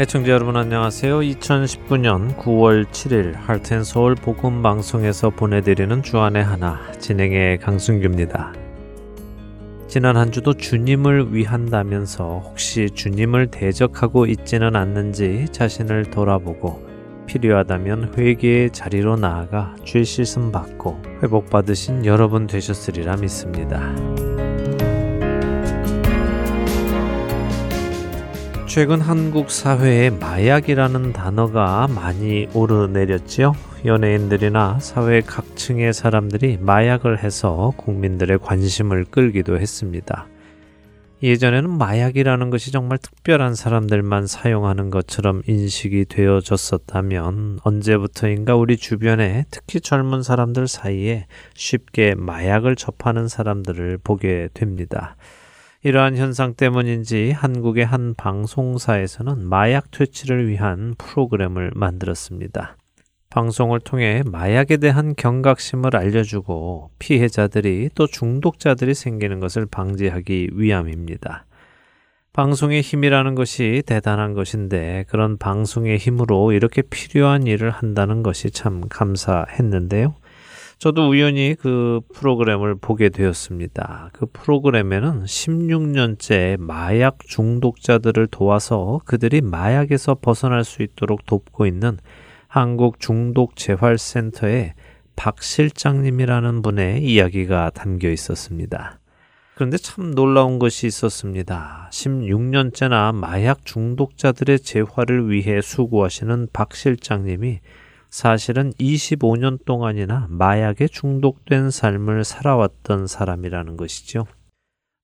애청자 여러분 안녕하세요. 2019년 9월 7일 할텐서울 복음 방송에서 보내드리는 주안의 하나 진행의 강순규입니다. 지난 한 주도 주님을 위한다면서 혹시 주님을 대적하고 있지는 않는지 자신을 돌아보고 필요하다면 회개의 자리로 나아가 죄 씻음 받고 회복받으신 여러분 되셨으리라 믿습니다. 최근 한국 사회에 마약이라는 단어가 많이 오르내렸지요. 연예인들이나 사회 각층의 사람들이 마약을 해서 국민들의 관심을 끌기도 했습니다. 예전에는 마약이라는 것이 정말 특별한 사람들만 사용하는 것처럼 인식이 되어졌었다면 언제부터인가 우리 주변에 특히 젊은 사람들 사이에 쉽게 마약을 접하는 사람들을 보게 됩니다. 이러한 현상 때문인지 한국의 한 방송사에서는 마약 퇴치를 위한 프로그램을 만들었습니다. 방송을 통해 마약에 대한 경각심을 알려주고 피해자들이 또 중독자들이 생기는 것을 방지하기 위함입니다. 방송의 힘이라는 것이 대단한 것인데 그런 방송의 힘으로 이렇게 필요한 일을 한다는 것이 참 감사했는데요. 저도 우연히 그 프로그램을 보게 되었습니다. 그 프로그램에는 16년째 마약 중독자들을 도와서 그들이 마약에서 벗어날 수 있도록 돕고 있는 한국 중독재활센터의 박 실장님이라는 분의 이야기가 담겨 있었습니다. 그런데 참 놀라운 것이 있었습니다. 16년째나 마약 중독자들의 재활을 위해 수고하시는 박 실장님이 사실은 25년 동안이나 마약에 중독된 삶을 살아왔던 사람이라는 것이죠.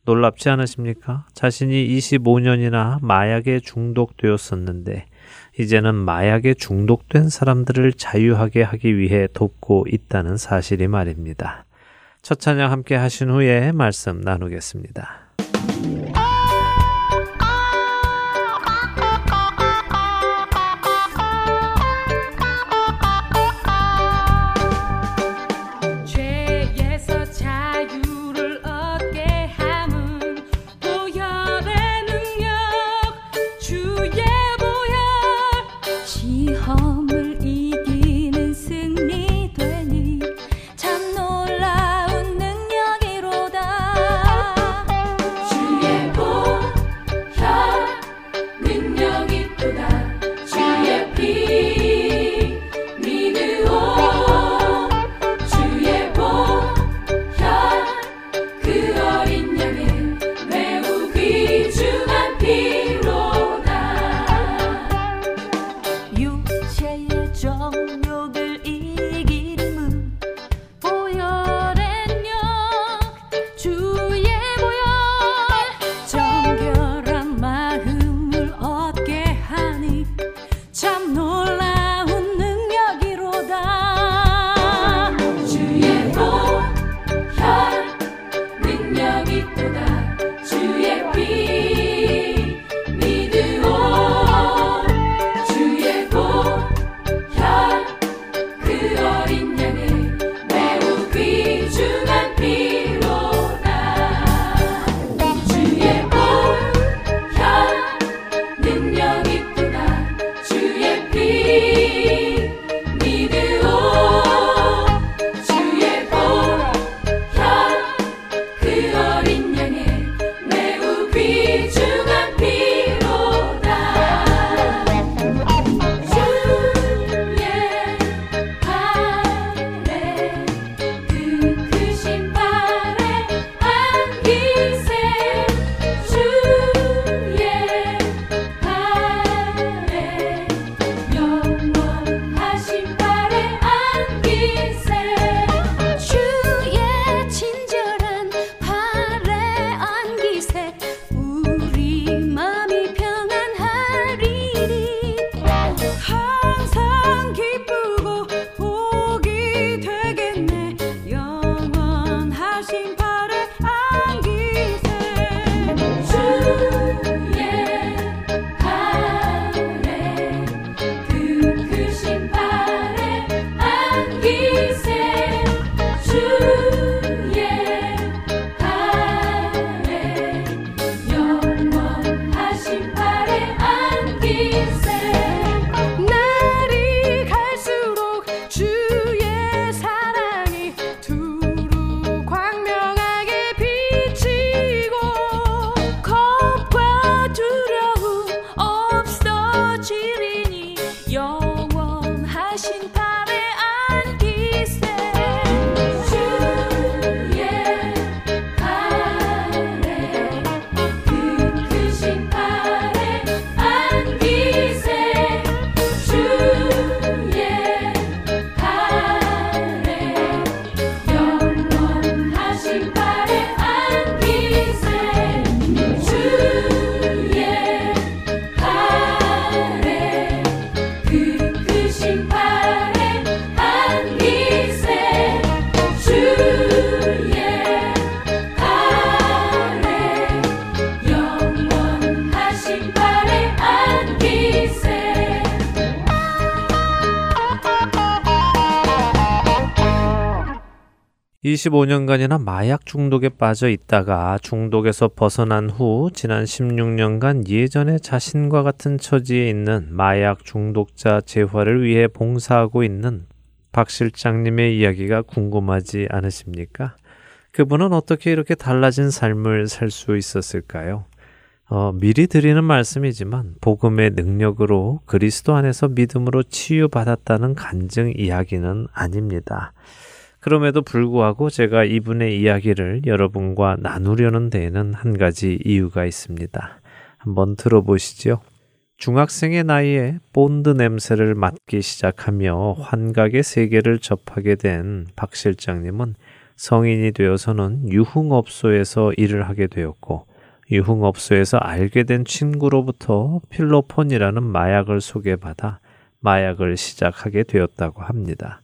놀랍지 않으십니까? 자신이 25년이나 마약에 중독되었었는데, 이제는 마약에 중독된 사람들을 자유하게 하기 위해 돕고 있다는 사실이 말입니다. 첫 찬양 함께 하신 후에 말씀 나누겠습니다. 25년간이나 마약 중독에 빠져 있다가 중독에서 벗어난 후 지난 16년간 예전에 자신과 같은 처지에 있는 마약 중독자 재활을 위해 봉사하고 있는 박 실장님의 이야기가 궁금하지 않으십니까? 그분은 어떻게 이렇게 달라진 삶을 살 수 있었을까요? 어, 미리 드리는 말씀이지만 복음의 능력으로 그리스도 안에서 믿음으로 치유받았다는 간증 이야기는 아닙니다. 그럼에도 불구하고 제가 이분의 이야기를 여러분과 나누려는 데에는 한 가지 이유가 있습니다. 한번 들어보시죠. 중학생의 나이에 본드 냄새를 맡기 시작하며 환각의 세계를 접하게 된 박 실장님은 성인이 되어서는 유흥업소에서 일을 하게 되었고 유흥업소에서 알게 된 친구로부터 필로폰이라는 마약을 소개받아 마약을 시작하게 되었다고 합니다.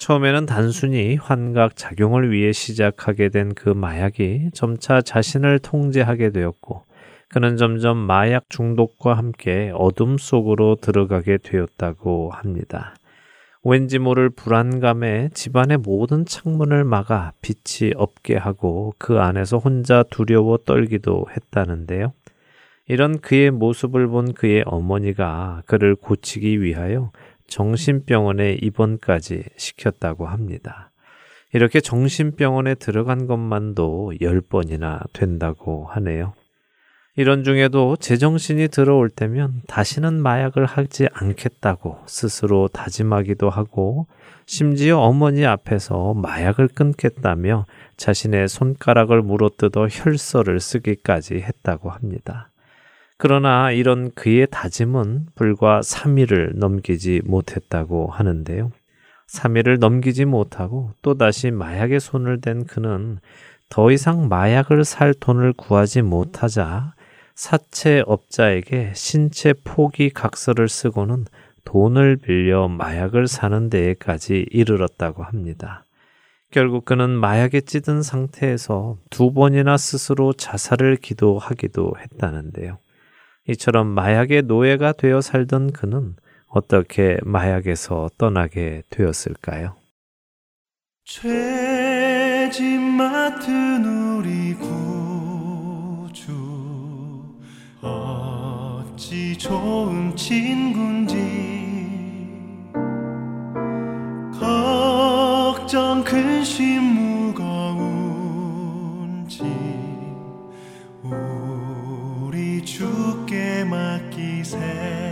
처음에는 단순히 환각 작용을 위해 시작하게 된 그 마약이 점차 자신을 통제하게 되었고 그는 점점 마약 중독과 함께 어둠 속으로 들어가게 되었다고 합니다. 왠지 모를 불안감에 집안의 모든 창문을 막아 빛이 없게 하고 그 안에서 혼자 두려워 떨기도 했다는데요. 이런 그의 모습을 본 그의 어머니가 그를 고치기 위하여 정신병원에 입원까지 시켰다고 합니다. 이렇게 정신병원에 들어간 것만도 10번이나 된다고 하네요. 이런 중에도 제정신이 들어올 때면 다시는 마약을 하지 않겠다고 스스로 다짐하기도 하고 심지어 어머니 앞에서 마약을 끊겠다며 자신의 손가락을 물어뜯어 혈서를 쓰기까지 했다고 합니다. 그러나 이런 그의 다짐은 불과 3일을 넘기지 못했다고 하는데요. 3일을 넘기지 못하고 또다시 마약에 손을 댄 그는 더 이상 마약을 살 돈을 구하지 못하자 사채업자에게 신체 포기 각서를 쓰고는 돈을 빌려 마약을 사는 데에까지 이르렀다고 합니다. 결국 그는 마약에 찌든 상태에서 두 번이나 스스로 자살을 기도하기도 했다는데요. 이처럼 마약의 노예가 되어 살던 그는 어떻게 마약에서 떠나게 되었을까요? 죄짐 맡은 우리 구주 어찌 좋은 친군지 걱정 근심 무거운지 주께 맡 기세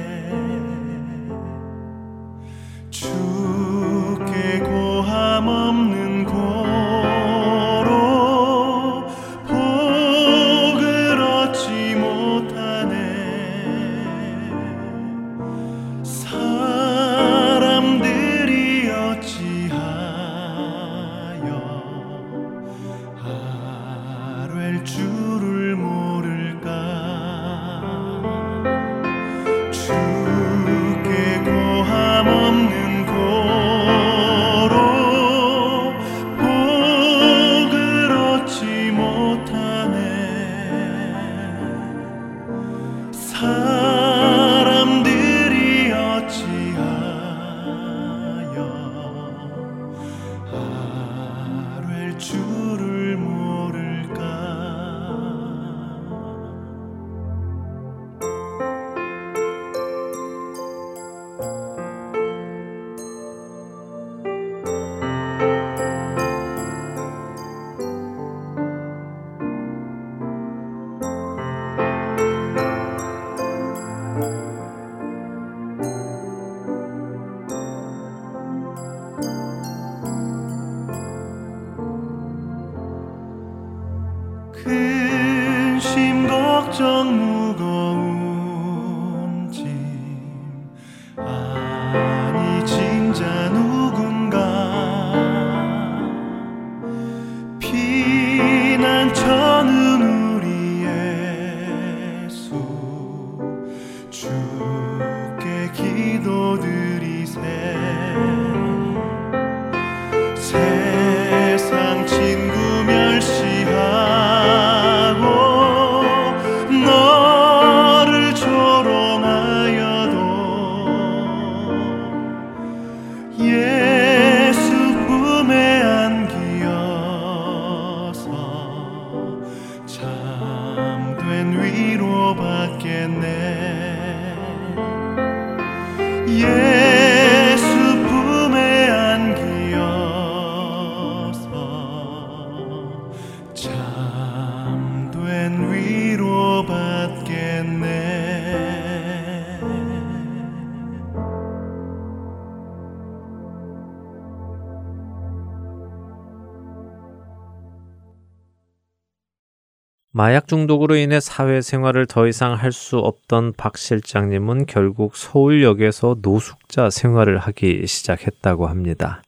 마약 중독으로 인해 사회생활을 더 이상 할 수 없던 박 실장님은 결국 서울역에서 노숙자 생활을 하기 시작했다고 합니다.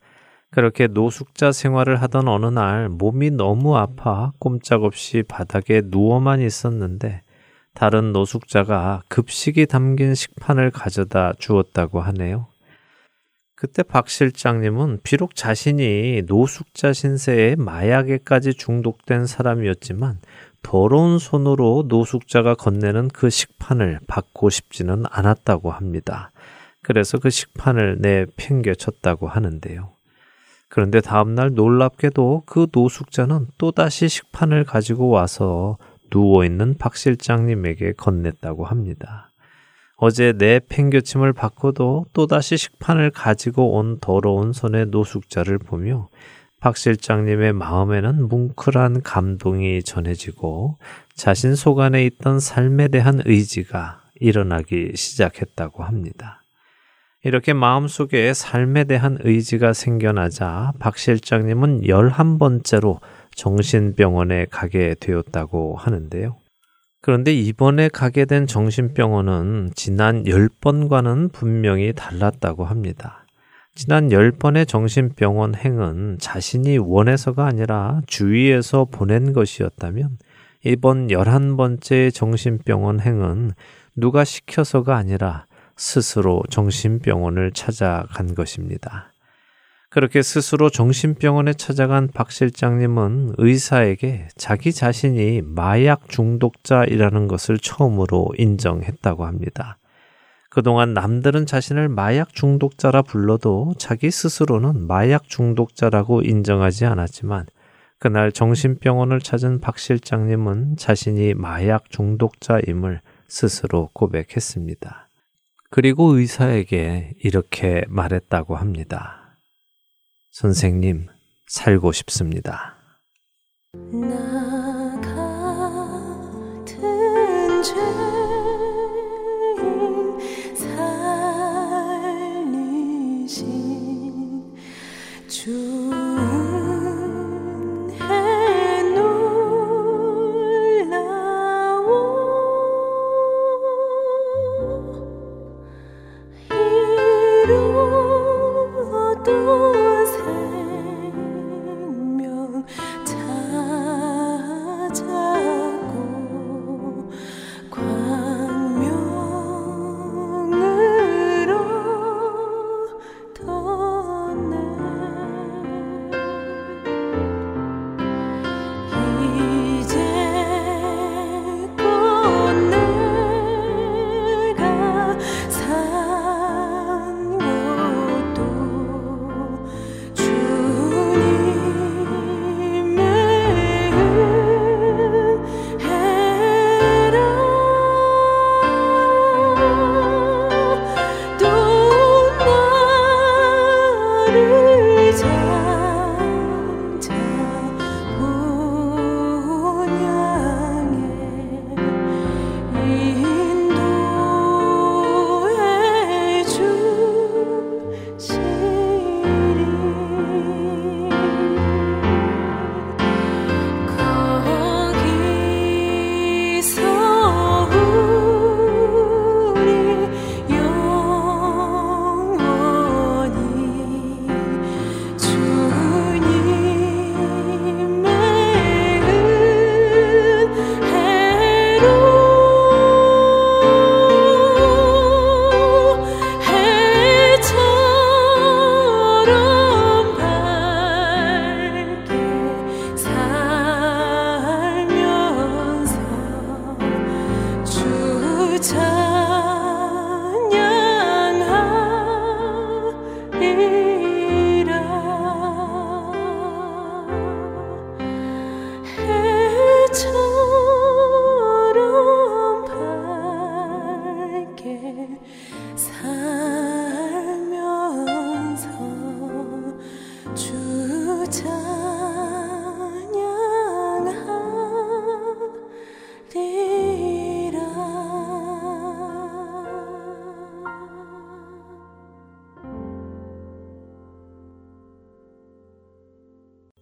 그렇게 노숙자 생활을 하던 어느 날 몸이 너무 아파 꼼짝없이 바닥에 누워만 있었는데 다른 노숙자가 급식이 담긴 식판을 가져다 주었다고 하네요. 그때 박 실장님은 비록 자신이 노숙자 신세에 마약에까지 중독된 사람이었지만 더러운 손으로 노숙자가 건네는 그 식판을 받고 싶지는 않았다고 합니다. 그래서 그 식판을 내팽개쳤다고 하는데요. 그런데 다음날 놀랍게도 그 노숙자는 또다시 식판을 가지고 와서 누워있는 박 실장님에게 건넸다고 합니다. 어제 내 팽겨침을 받고도 또다시 식판을 가지고 온 더러운 손의 노숙자를 보며 박 실장님의 마음에는 뭉클한 감동이 전해지고 자신 속 안에 있던 삶에 대한 의지가 일어나기 시작했다고 합니다. 이렇게 마음속에 삶에 대한 의지가 생겨나자 박 실장님은 11번째로 정신병원에 가게 되었다고 하는데요. 그런데 이번에 가게 된 정신병원은 지난 10번과는 분명히 달랐다고 합니다. 지난 10번의 정신병원 행은 자신이 원해서가 아니라 주위에서 보낸 것이었다면 이번 11번째 정신병원 행은 누가 시켜서가 아니라 스스로 정신병원을 찾아간 것입니다. 그렇게 스스로 정신병원에 찾아간 박 실장님은 의사에게 자기 자신이 마약 중독자이라는 것을 처음으로 인정했다고 합니다. 그동안 남들은 자신을 마약 중독자라 불러도 자기 스스로는 마약 중독자라고 인정하지 않았지만 그날 정신병원을 찾은 박 실장님은 자신이 마약 중독자임을 스스로 고백했습니다. 그리고 의사에게 이렇게 말했다고 합니다. 선생님, 살고 싶습니다. 살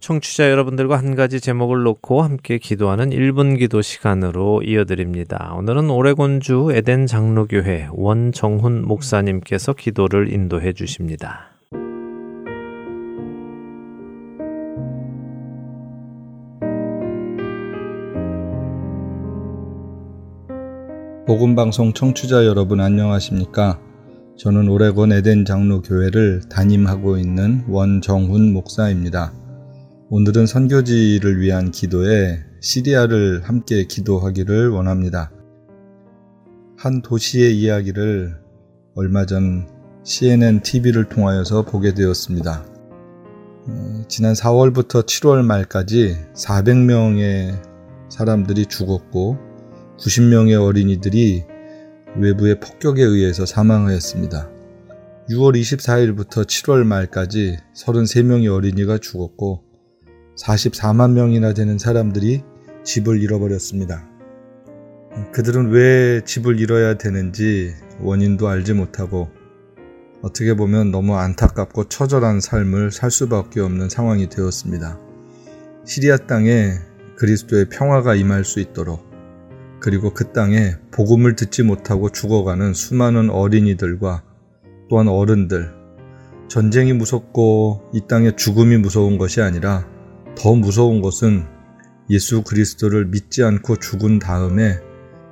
청취자 여러분들과 한 가지 제목을 놓고 함께 기도하는 1분 기도 시간으로 이어드립니다. 오늘은 오레곤주 에덴 장로교회 원정훈 목사님께서 기도를 인도해 주십니다. 복음 방송 청취자 여러분 안녕하십니까? 저는 오레곤 에덴 장로교회를 담임하고 있는 원정훈 목사입니다. 오늘은 선교지를 위한 기도에 시리아를 함께 기도하기를 원합니다. 한 도시의 이야기를 얼마 전 CNN TV를 통하여서 보게 되었습니다. 어, 지난 4월부터 7월 말까지 400명의 사람들이 죽었고 90명의 어린이들이 외부의 폭격에 의해서 사망하였습니다. 6월 24일부터 7월 말까지 33명의 어린이가 죽었고 44만 명이나 되는 사람들이 집을 잃어버렸습니다. 그들은 왜 집을 잃어야 되는지 원인도 알지 못하고 어떻게 보면 너무 안타깝고 처절한 삶을 살 수밖에 없는 상황이 되었습니다. 시리아 땅에 그리스도의 평화가 임할 수 있도록 그리고 그 땅에 복음을 듣지 못하고 죽어가는 수많은 어린이들과 또한 어른들, 전쟁이 무섭고 이 땅의 죽음이 무서운 것이 아니라 더 무서운 것은 예수 그리스도를 믿지 않고 죽은 다음에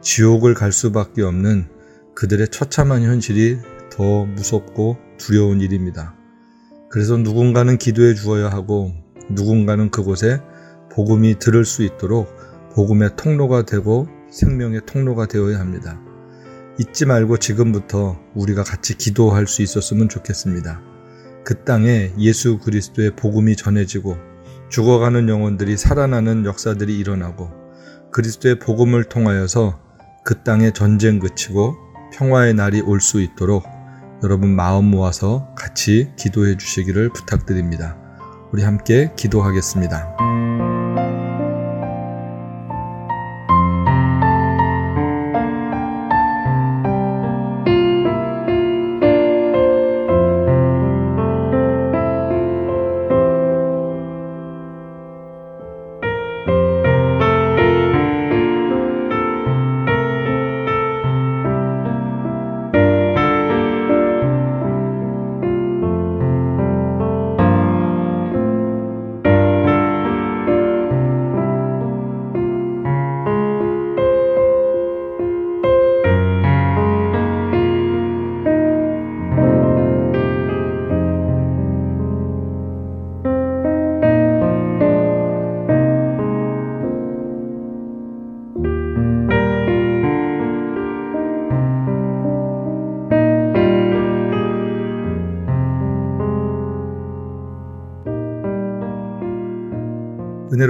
지옥을 갈 수밖에 없는 그들의 처참한 현실이 더 무섭고 두려운 일입니다. 그래서 누군가는 기도해 주어야 하고 누군가는 그곳에 복음이 들을 수 있도록 복음의 통로가 되고 생명의 통로가 되어야 합니다. 잊지 말고 지금부터 우리가 같이 기도할 수 있었으면 좋겠습니다. 그 땅에 예수 그리스도의 복음이 전해지고 죽어가는 영혼들이 살아나는 역사들이 일어나고 그리스도의 복음을 통하여서 그 땅에 전쟁 그치고 평화의 날이 올 수 있도록 여러분 마음 모아서 같이 기도해 주시기를 부탁드립니다. 우리 함께 기도하겠습니다.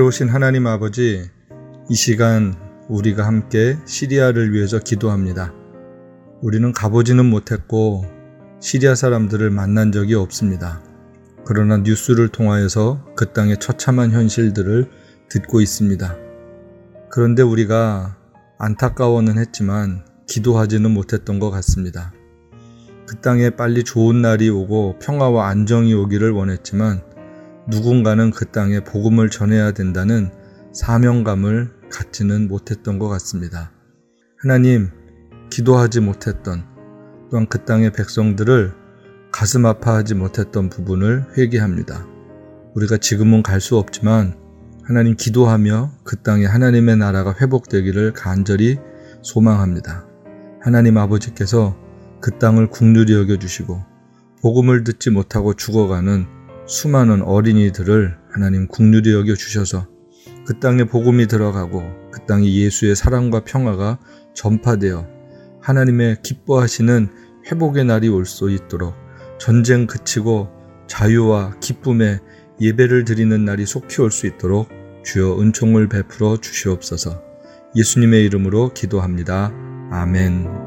은혜로우신 하나님 아버지, 이 시간 우리가 함께 시리아를 위해서 기도합니다. 우리는 가보지는 못했고 시리아 사람들을 만난 적이 없습니다. 그러나 뉴스를 통하여서 그 땅의 처참한 현실들을 듣고 있습니다. 그런데 우리가 안타까워는 했지만 기도하지는 못했던 것 같습니다. 그 땅에 빨리 좋은 날이 오고 평화와 안정이 오기를 원했지만 누군가는 그 땅에 복음을 전해야 된다는 사명감을 갖지는 못했던 것 같습니다. 하나님, 기도하지 못했던 또한 그 땅의 백성들을 가슴 아파하지 못했던 부분을 회개합니다. 우리가 지금은 갈 수 없지만 하나님 기도하며 그 땅에 하나님의 나라가 회복되기를 간절히 소망합니다. 하나님 아버지께서 그 땅을 국률이 여겨주시고 복음을 듣지 못하고 죽어가는 수많은 어린이들을 하나님 국률이 여겨 주셔서 그 땅에 복음이 들어가고 그 땅에 예수의 사랑과 평화가 전파되어 하나님의 기뻐하시는 회복의 날이 올 수 있도록 전쟁 그치고 자유와 기쁨의 예배를 드리는 날이 속히 올 수 있도록 주여 은총을 베풀어 주시옵소서 예수님의 이름으로 기도합니다. 아멘.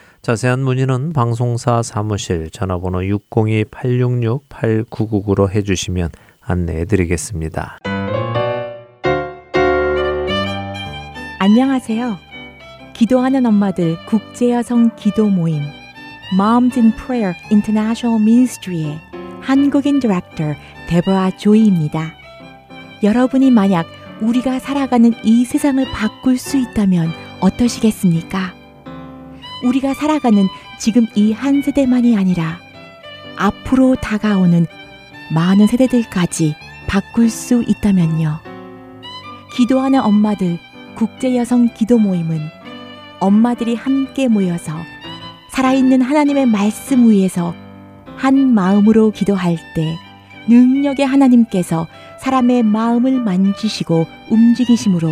자세한 문의는 방송사 사무실 전화번호 602-866-8999로 해주시면 안내해 드리겠습니다. 안녕하세요. 기도하는 엄마들 국제여성 기도 모임 Moms in Prayer International Ministry의 한국인 디렉터 데보라 조이입니다. 여러분이 만약 우리가 살아가는 이 세상을 바꿀 수 있다면 어떠시겠습니까? 우리가 살아가는 지금 이 한 세대만이 아니라 앞으로 다가오는 많은 세대들까지 바꿀 수 있다면요. 기도하는 엄마들 국제여성 기도 모임은 엄마들이 함께 모여서 살아있는 하나님의 말씀 위에서 한 마음으로 기도할 때 능력의 하나님께서 사람의 마음을 만지시고 움직이심으로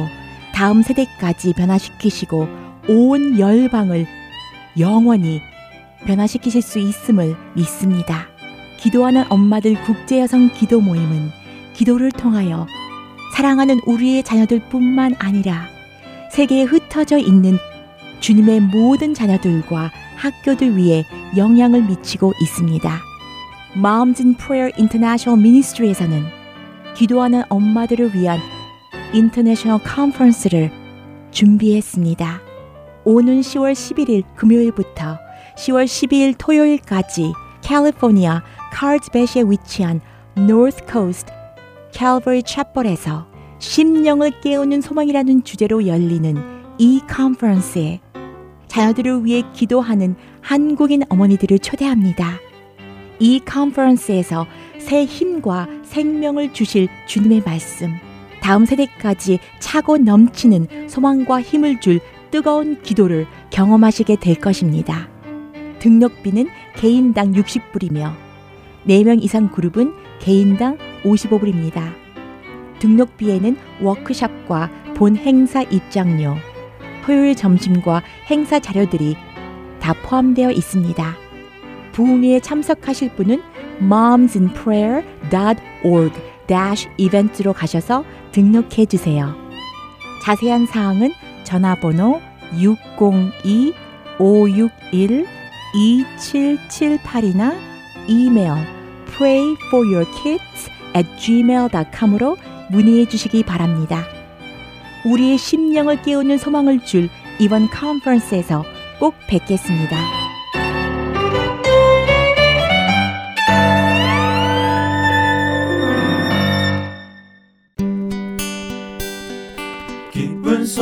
다음 세대까지 변화시키시고 온 열방을 영원히 변화시키실 수 있음을 믿습니다. 기도하는 엄마들 국제여성 기도 모임은 기도를 통하여 사랑하는 우리의 자녀들 뿐만 아니라 세계에 흩어져 있는 주님의 모든 자녀들과 학교들 위해 영향을 미치고 있습니다. In Prayer International Ministry에서는 기도하는 엄마들을 위한 international conference를 준비했습니다. 오는 10월 11일 금요일부터 10월 12일 토요일까지 캘리포니아 칼스배드시에 위치한 North Coast Calvary Chapel에서 심령을 깨우는 소망이라는 주제로 열리는 이 컨퍼런스에 자녀들을 위해 기도하는 한국인 어머니들을 초대합니다. 이 컨퍼런스에서 새 힘과 생명을 주실 주님의 말씀, 다음 세대까지 차고 넘치는 소망과 힘을 줄 뜨거운 기도를 경험하시게 될 것입니다. 등록비는 개인당 60불이며 4명 이상 그룹은 개인당 55불입니다. 등록비에는 워크샵과 본 행사 입장료, 토요일 점심과 행사 자료들이 다 포함되어 있습니다. 부흥회에 참석하실 분은 momsinprayer.org 이벤트로 가셔서 등록해 주세요. 자세한 사항은 전화번호 602-561-2778이나 이메일 prayforyourkids at gmail.com으로 문의해 주시기 바랍니다. 우리의 심령을 깨우는 소망을 줄 이번 컨퍼런스에서 꼭 뵙겠습니다.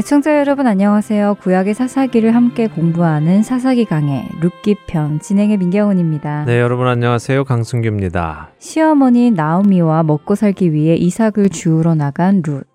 애청자 여러분 안녕하세요. 구약의 사사기를 함께 공부하는 사사기 강의 룻기 편 진행의 민경훈입니다. 네, 여러분 안녕하세요. 강승규입니다. 시어머니 나오미와 먹고 살기 위해 이삭을 주우러 나간 룻.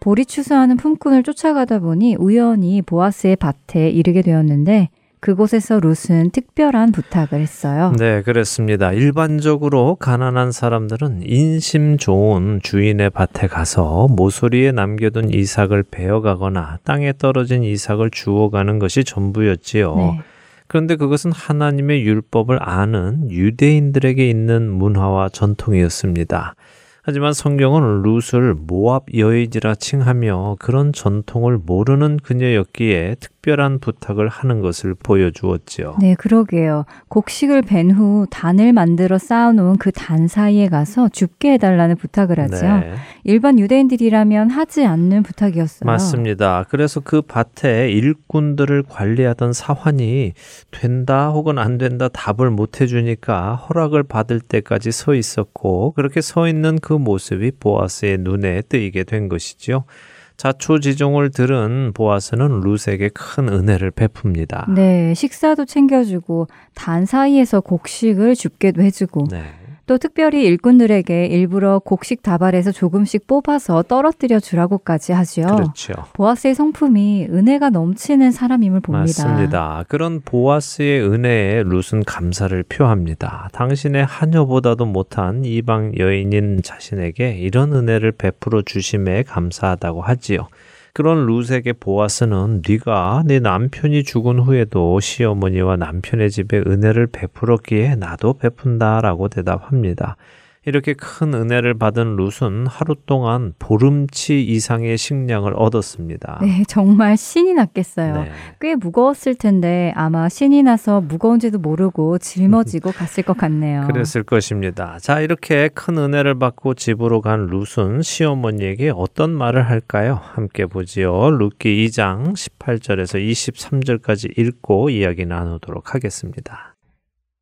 보리 추수하는 품꾼을 쫓아가다 보니 우연히 보아스의 밭에 이르게 되었는데 그곳에서 룻은 특별한 부탁을 했어요. 네, 그렇습니다. 일반적으로 가난한 사람들은 인심 좋은 주인의 밭에 가서 모서리에 남겨둔 이삭을 베어가거나 땅에 떨어진 이삭을 주워가는 것이 전부였지요. 네. 그런데 그것은 하나님의 율법을 아는 유대인들에게 있는 문화와 전통이었습니다. 하지만 성경은 룻을 모압 여인이라 칭하며 그런 전통을 모르는 그녀였기에 특별한 부탁을 하는 것을 보여주었지요. 네, 그러게요. 곡식을 벤 후 단을 만들어 쌓아놓은 그 단 사이에 가서 줍게 해달라는 부탁을 하죠. 네. 일반 유대인들이라면 하지 않는 부탁이었어요. 맞습니다. 그래서 그 밭에 일꾼들을 관리하던 사환이 된다 혹은 안 된다 답을 못 해주니까 허락을 받을 때까지 서 있었고 그렇게 서 있는 그 모습이 보아스의 눈에 뜨이게 된 것이죠. 자초지종을 들은 보아스는 룻에게 큰 은혜를 베풉니다. 네, 식사도 챙겨주고 단 사이에서 곡식을 줍게도 해주고 네. 또 특별히 일꾼들에게 일부러 곡식 다발에서 조금씩 뽑아서 떨어뜨려 주라고까지 하지요. 그렇죠. 보아스의 성품이 은혜가 넘치는 사람임을 봅니다. 맞습니다. 그런 보아스의 은혜에 룻은 감사를 표합니다. 당신의 하녀보다도 못한 이방 여인인 자신에게 이런 은혜를 베풀어 주심에 감사하다고 하지요. 그런 룻에게 보아스는 네가 네 남편이 죽은 후에도 시어머니와 남편의 집에 은혜를 베풀었기에 나도 베푼다라고 대답합니다. 이렇게 큰 은혜를 받은 룻은 하루 동안 보름치 이상의 식량을 얻었습니다. 네, 정말 신이 났겠어요. 네. 꽤 무거웠을 텐데 아마 신이 나서 무거운지도 모르고 짊어지고 갔을 것 같네요. 그랬을 것입니다. 자, 이렇게 큰 은혜를 받고 집으로 간 룻은 시어머니에게 어떤 말을 할까요? 함께 보지요. 룻기 2장 18절에서 23절까지 읽고 이야기 나누도록 하겠습니다.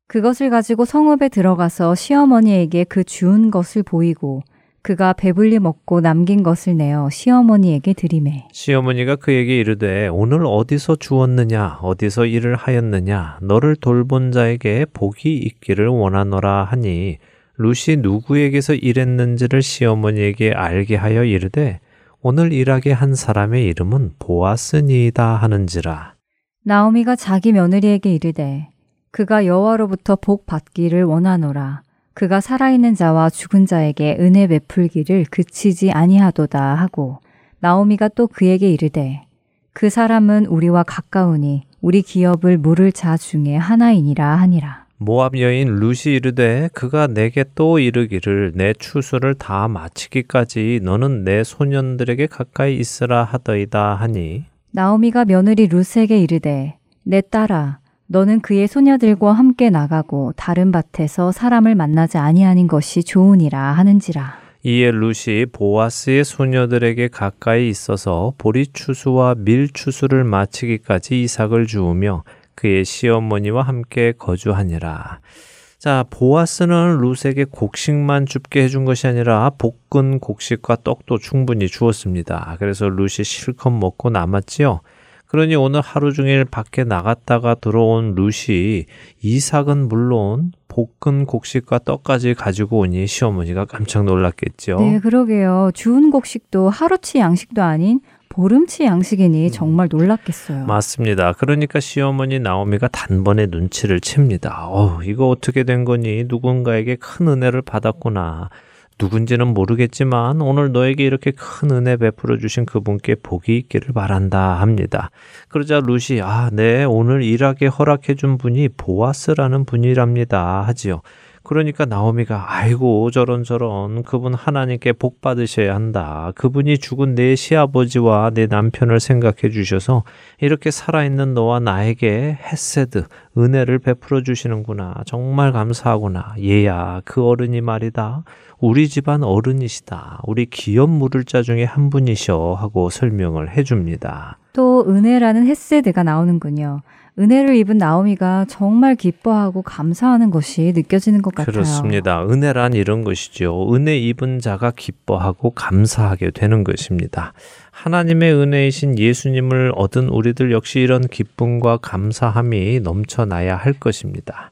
그것을 가지고 성읍에 들어가서 시어머니에게 그 주운 것을 보이고 그가 배불리 먹고 남긴 것을 내어 시어머니에게 드리매. 시어머니가 그에게 이르되 오늘 어디서 주었느냐? 어디서 일을 하였느냐? 너를 돌본 자에게 복이 있기를 원하노라 하니 룻이 누구에게서 일했는지를 시어머니에게 알게 하여 이르되 오늘 일하게 한 사람의 이름은 보아스니이다 하는지라. 나오미가 자기 며느리에게 이르되 그가 여호와로부터 복 받기를 원하노라. 그가 살아있는 자와 죽은 자에게 은혜 베풀기를 그치지 아니하도다 하고 나오미가 또 그에게 이르되 그 사람은 우리와 가까우니 우리 기업을 물을 자 중에 하나이니라 하니라. 모압 여인 룻이 이르되 그가 내게 또 이르기를 내 추수를 다 마치기까지 너는 내 소년들에게 가까이 있으라 하더이다 하니. 나오미가 며느리 룻에게 이르되 내 딸아 너는 그의 소녀들과 함께 나가고 다른 밭에서 사람을 만나지 아니하는 것이 좋으니라 하는지라 이에 룻이 보아스의 소녀들에게 가까이 있어서 보리 추수와 밀 추수를 마치기까지 이삭을 주우며 그의 시어머니와 함께 거주하니라. 자, 보아스는 룻에게 곡식만 줍게 해준 것이 아니라 볶은 곡식과 떡도 충분히 주었습니다. 그래서 룻이 실컷 먹고 남았지요. 그러니 오늘 하루 종일 밖에 나갔다가 들어온 룻이 이삭은 물론 볶은 곡식과 떡까지 가지고 오니 시어머니가 깜짝 놀랐겠죠. 네 그러게요 주운 곡식도 하루치 양식도 아닌 보름치 양식이니 정말 놀랐겠어요 맞습니다. 그러니까 시어머니 나오미가 단번에 눈치를 챕니다. 어, 이거 어떻게 된 거니? 누군가에게 큰 은혜를 받았구나. 누군지는 모르겠지만 오늘 너에게 이렇게 큰 은혜 베풀어 주신 그분께 복이 있기를 바란다 합니다. 그러자 루시 아, 네, 오늘 일하게 허락해 준 분이 보아스라는 분이랍니다 하지요. 그러니까 나오미가 아이고 저런 저런 그분 하나님께 복 받으셔야 한다. 그분이 죽은 내 시아버지와 내 남편을 생각해 주셔서 이렇게 살아있는 너와 나에게 헤세드 은혜를 베풀어 주시는구나. 정말 감사하구나. 얘야 그 어른이 말이다. 우리 집안 어른이시다. 우리 기업 물을 자 중에 한 분이셔 하고 설명을 해 줍니다. 또 은혜라는 헤세드가 나오는군요 은혜를 입은 나오미가 정말 기뻐하고 감사하는 것이 느껴지는 것 같아요 그렇습니다. 은혜란 이런 것이죠. 은혜 입은 자가 기뻐하고 감사하게 되는 것입니다. 하나님의 은혜이신 예수님을 얻은 우리들 역시 이런 기쁨과 감사함이 넘쳐나야 할 것입니다.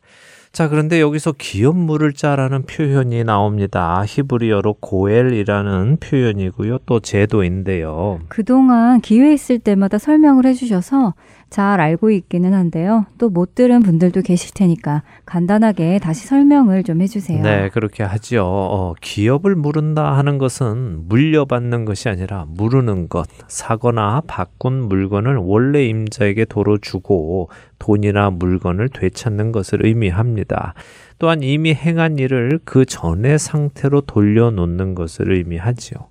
자, 그런데 여기서 기업 물을 자라는 표현이 나옵니다. 히브리어로 고엘이라는 표현이고요. 또 제도인데요. 그동안 기회 있을 때마다 설명을 해주셔서 잘 알고 있기는 한데요. 또 못 들은 분들도 계실 테니까 간단하게 다시 설명을 좀 해주세요. 네, 그렇게 하지요. 어, 기업을 물은다 하는 것은 물려받는 것이 아니라 무르는 것, 사거나 바꾼 물건을 원래 임자에게 도로 주고 돈이나 물건을 되찾는 것을 의미합니다. 또한 이미 행한 일을 그 전의 상태로 돌려놓는 것을 의미하지요.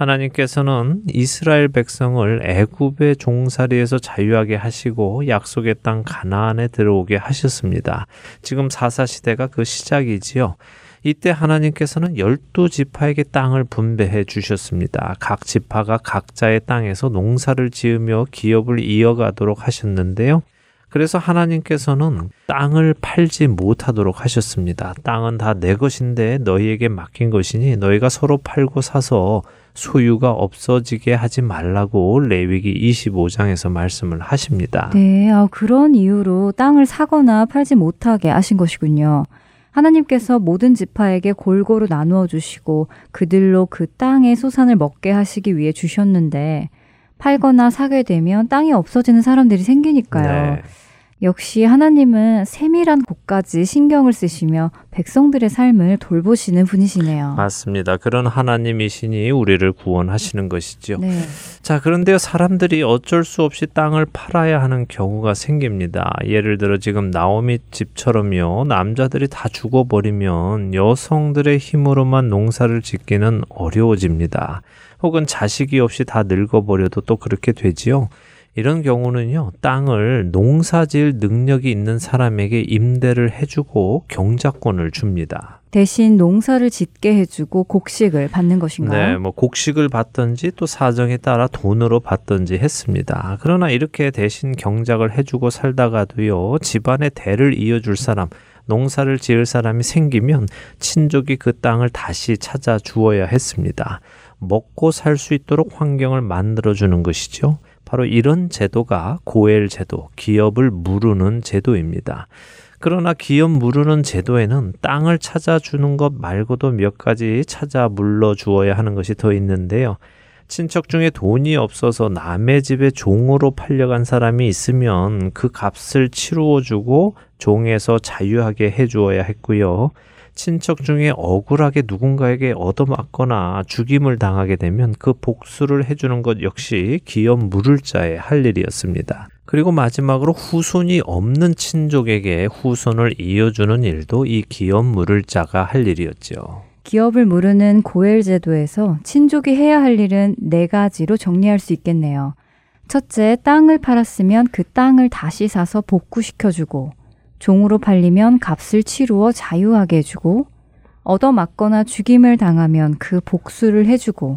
하나님께서는 이스라엘 백성을 애굽의 종살이에서 자유하게 하시고 약속의 땅 가나안에 들어오게 하셨습니다. 지금 사사 시대가 그 시작이지요. 이때 하나님께서는 열두 지파에게 땅을 분배해 주셨습니다. 각 지파가 각자의 땅에서 농사를 지으며 기업을 이어가도록 하셨는데요. 그래서 하나님께서는 땅을 팔지 못하도록 하셨습니다. 땅은 다 내 것인데 너희에게 맡긴 것이니 너희가 서로 팔고 사서 소유가 없어지게 하지 말라고 레위기 25장에서 말씀을 하십니다. 네, 아, 그런 이유로 땅을 사거나 팔지 못하게 하신 것이군요. 하나님께서 모든 지파에게 골고루 나누어 주시고 그들로 그 땅의 소산을 먹게 하시기 위해 주셨는데 팔거나 사게 되면 땅이 없어지는 사람들이 생기니까요. 네. 역시 하나님은 세밀한 곳까지 신경을 쓰시며 백성들의 삶을 돌보시는 분이시네요. 맞습니다. 그런 하나님이시니 우리를 구원하시는 것이죠. 네. 자, 그런데 사람들이 어쩔 수 없이 땅을 팔아야 하는 경우가 생깁니다. 예를 들어 지금 나오미 집처럼요. 남자들이 다 죽어버리면 여성들의 힘으로만 농사를 짓기는 어려워집니다. 혹은 자식이 없이 다 늙어버려도 또 그렇게 되지요. 이런 경우는요, 땅을 농사질 능력이 있는 사람에게 임대를 해주고 경작권을 줍니다. 대신 농사를 짓게 해주고 곡식을 받는 것인가요? 네, 뭐 곡식을 받든지 또 사정에 따라 돈으로 받든지 했습니다. 그러나 이렇게 대신 경작을 해주고 살다가도요, 집안의 대를 이어줄 사람, 농사를 지을 사람이 생기면 친족이 그 땅을 다시 찾아 주어야 했습니다. 먹고 살 수 있도록 환경을 만들어주는 것이죠. 바로 이런 제도가 고엘 제도, 기업을 무르는 제도입니다. 그러나 기업 무르는 제도에는 땅을 찾아주는 것 말고도 몇 가지 찾아 물러 주어야 하는 것이 더 있는데요. 친척 중에 돈이 없어서 남의 집에 종으로 팔려간 사람이 있으면 그 값을 치루어 주고 종에서 자유하게 해 주어야 했고요. 친척 중에 억울하게 누군가에게 얻어맞거나 죽임을 당하게 되면 그 복수를 해주는 것 역시 기업 물을 자의 할 일이었습니다. 그리고 마지막으로 후손이 없는 친족에게 후손을 이어주는 일도 이 기업 물을 자가 할 일이었죠. 기업을 무르는 고엘 제도에서 친족이 해야 할 일은 네 가지로 정리할 수 있겠네요. 첫째, 땅을 팔았으면 그 땅을 다시 사서 복구시켜주고, 종으로 팔리면 값을 치루어 자유하게 해주고, 얻어맞거나 죽임을 당하면 그 복수를 해주고,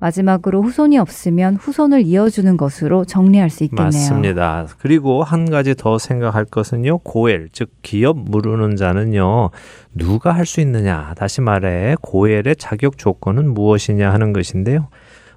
마지막으로 후손이 없으면 후손을 이어주는 것으로 정리할 수 있겠네요. 맞습니다. 그리고 한 가지 더 생각할 것은요. 고엘, 즉 기업 무르는 자는요. 누가 할 수 있느냐? 다시 말해 고엘의 자격 조건은 무엇이냐 하는 것인데요.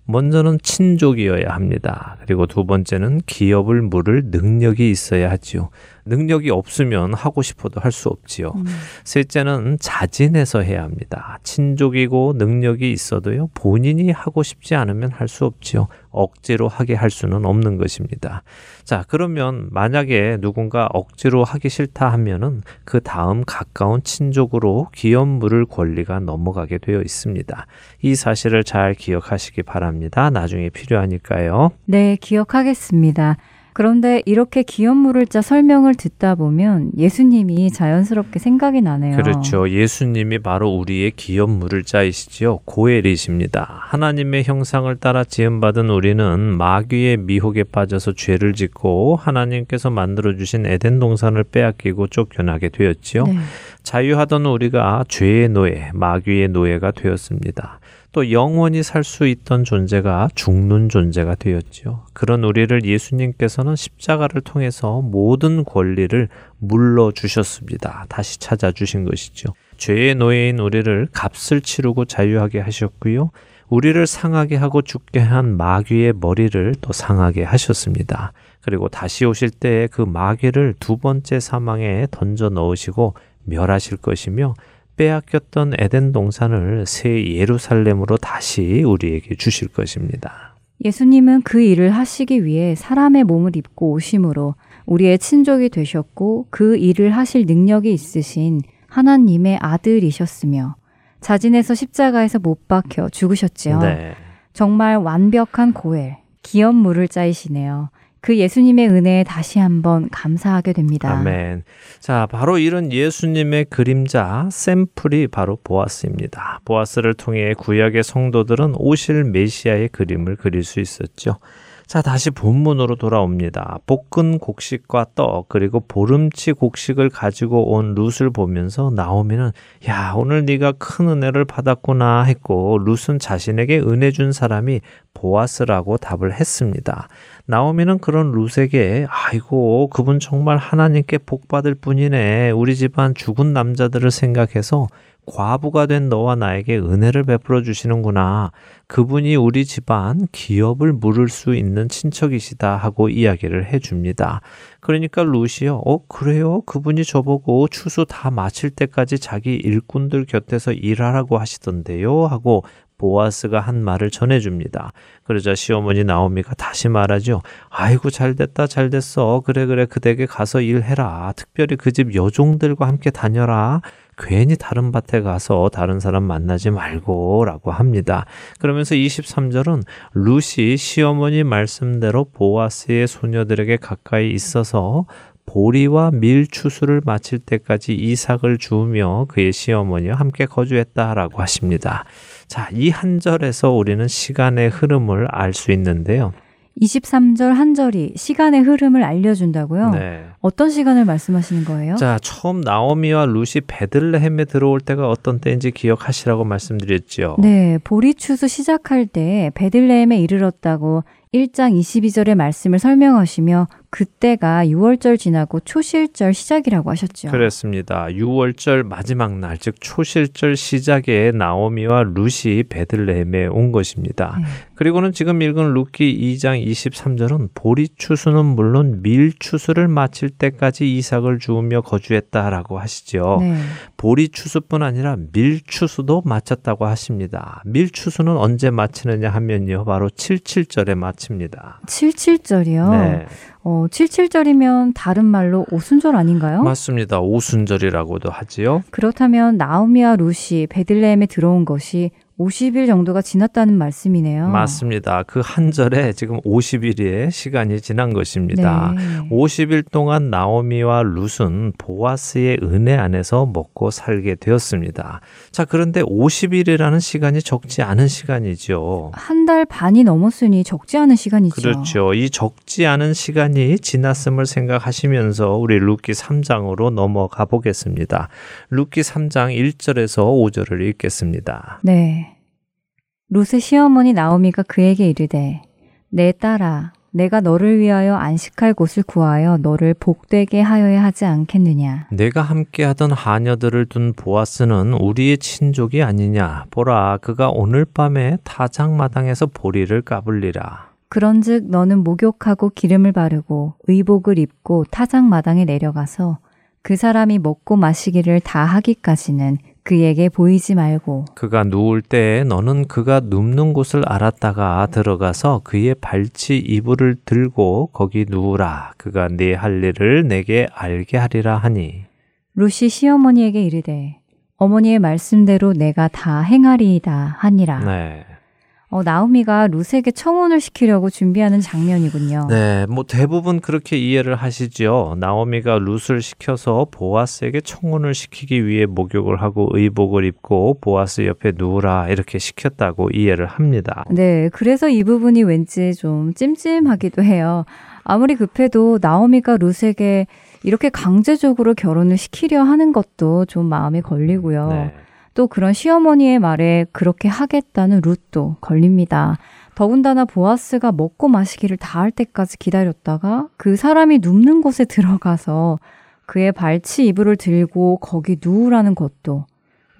먼저는 친족이어야 합니다. 그리고 두 번째는 기업을 물을 능력이 있어야 하지요. 능력이 없으면 하고 싶어도 할 수 없지요. 음. 셋째는 자진해서 해야 합니다. 친족이고 능력이 있어도요, 본인이 하고 싶지 않으면 할 수 없지요. 억지로 하게 할 수는 없는 것입니다. 자, 그러면 만약에 누군가 억지로 하기 싫다 하면은 그 다음 가까운 친족으로 기업 물을 권리가 넘어가게 되어 있습니다. 이 사실을 잘 기억하시기 바랍니다. 나중에 필요하니까요. 네, 기억하겠습니다. 그런데 이렇게 기업 물을 자 설명을 듣다 보면 예수님이 자연스럽게 생각이 나네요. 그렇죠. 예수님이 바로 우리의 기업 물을 자이시지요. 고엘이십니다. 하나님의 형상을 따라 지음받은 우리는 마귀의 미혹에 빠져서 죄를 짓고 하나님께서 만들어주신 에덴 동산을 빼앗기고 쫓겨나게 되었지요. 네. 자유하던 우리가 죄의 노예, 마귀의 노예가 되었습니다. 또 영원히 살 수 있던 존재가 죽는 존재가 되었죠. 그런 우리를 예수님께서는 십자가를 통해서 모든 권리를 물러 주셨습니다. 다시 찾아 주신 것이죠. 죄의 노예인 우리를 값을 치르고 자유하게 하셨고요. 우리를 상하게 하고 죽게 한 마귀의 머리를 또 상하게 하셨습니다. 그리고 다시 오실 때에 그 마귀를 두 번째 사망에 던져 넣으시고 멸하실 것이며 빼앗겼던 에덴 동산을 새 예루살렘으로 다시 우리에게 주실 것입니다. 예수님은 그 일을 하시기 위해 사람의 몸을 입고 오심으로 우리의 친족이 되셨고 그 일을 하실 능력이 있으신 하나님의 아들이셨으며 자진해서 십자가에서 못 박혀 죽으셨지요. 네. 정말 완벽한 고엘, 기업 물을 짜이시네요. 그 예수님의 은혜에 다시 한번 감사하게 됩니다. 아멘. 자, 바로 이런 예수님의 그림자 샘플이 바로 보아스입니다. 보아스를 통해 구약의 성도들은 오실 메시아의 그림을 그릴 수 있었죠. 자, 다시 본문으로 돌아옵니다. 볶은 곡식과 떡, 그리고 보름치 곡식을 가지고 온 룻을 보면서 나오미는 야, 오늘 네가 큰 은혜를 받았구나 했고 룻은 자신에게 은혜 준 사람이 보아스라고 답을 했습니다. 나오미는 그런 룻에게 아이고 그분 정말 하나님께 복 받을 분이네. 우리 집안 죽은 남자들을 생각해서 과부가 된 너와 나에게 은혜를 베풀어 주시는구나. 그분이 우리 집안 기업을 물을 수 있는 친척이시다 하고 이야기를 해 줍니다. 그러니까 루시요. 어, 그래요? 그분이 저보고 추수 다 마칠 때까지 자기 일꾼들 곁에서 일하라고 하시던데요. 하고 보아스가 한 말을 전해줍니다. 그러자 시어머니 나오미가 다시 말하죠. 아이고 잘 됐다 잘 됐어. 그래 그래 그대에게 가서 일해라. 특별히 그 집 여종들과 함께 다녀라. 괜히 다른 밭에 가서 다른 사람 만나지 말고 라고 합니다. 그러면서 23절은 루시 시어머니 말씀대로 보아스의 소녀들에게 가까이 있어서 보리와 밀 추수를 마칠 때까지 이삭을 주우며 그의 시어머니와 함께 거주했다라고 하십니다. 자, 이 한 절에서 우리는 시간의 흐름을 알 수 있는데요. 23절 한 절이 시간의 흐름을 알려준다고요? 네. 어떤 시간을 말씀하시는 거예요? 자, 처음 나오미와 루시 베들레헴에 들어올 때가 어떤 때인지 기억하시라고 말씀드렸죠. 네, 보리 추수 시작할 때 베들레헴에 이르렀다고 1장 22절의 말씀을 설명하시며 그때가 6월절 지나고 초실절 시작이라고 하셨죠. 그렇습니다. 6월절 마지막 날, 즉 초실절 시작에 나오미와 룻이 베들레헴에 온 것입니다. 네. 그리고는 지금 읽은 룻기 2장 23절은 보리 추수는 물론 밀 추수를 마칠 때까지 이삭을 주우며 거주했다라고 하시죠. 네. 보리 추수뿐 아니라 밀 추수도 마쳤다고 하십니다. 밀 추수는 언제 마치느냐 하면요. 바로 칠칠절에 마칩니다. 칠칠절이요? 네. 어, 칠칠절이면 다른 말로 오순절 아닌가요? 맞습니다. 오순절이라고도 하지요. 그렇다면 나오미와 룻이 베들레헴에 들어온 것이 50일 정도가 지났다는 말씀이네요. 맞습니다. 그 한 절에 지금 50일의 시간이 지난 것입니다. 네. 50일 동안 나오미와 룻은 보아스의 은혜 안에서 먹고 살게 되었습니다. 자, 그런데 50일이라는 시간이 적지 않은 시간이죠. 한 달 반이 넘었으니 적지 않은 시간이죠. 그렇죠. 이 적지 않은 시간이 지났음을 생각하시면서 우리 룻기 3장으로 넘어가 보겠습니다. 룻기 3장 1절에서 5절을 읽겠습니다. 네. 룻의 시어머니 나오미가 그에게 이르되 내 딸아 내가 너를 위하여 안식할 곳을 구하여 너를 복되게 하여야 하지 않겠느냐 내가 함께하던 하녀들을 둔 보아스는 우리의 친족이 아니냐. 보라, 그가 오늘 밤에 타작마당에서 보리를 까불리라. 그런즉 너는 목욕하고 기름을 바르고 의복을 입고 타작마당에 내려가서 그 사람이 먹고 마시기를 다 하기까지는 그에게 보이지 말고 그가 누울 때에 너는 그가 눕는 곳을 알았다가 들어가서 그의 발치 이불을 들고 거기 누우라. 그가 네 할 일을 내게 알게 하리라 하니. 룻이 시어머니에게 이르되 어머니의 말씀대로 내가 다 행하리이다 하니라. 네. 어, 나오미가 룻에게 청혼을 시키려고 준비하는 장면이군요. 네, 뭐 대부분 그렇게 이해를 하시죠. 나오미가 룻을 시켜서 보아스에게 청혼을 시키기 위해 목욕을 하고 의복을 입고 보아스 옆에 누우라 이렇게 시켰다고 이해를 합니다. 네, 그래서 이 부분이 왠지 좀 찜찜하기도 해요. 아무리 급해도 나오미가 룻에게 이렇게 강제적으로 결혼을 시키려 하는 것도 좀 마음에 걸리고요. 네. 또 그런 시어머니의 말에 그렇게 하겠다는 룻도 걸립니다. 더군다나 보아스가 먹고 마시기를 다 할 때까지 기다렸다가 그 사람이 눕는 곳에 들어가서 그의 발치 이불을 들고 거기 누우라는 것도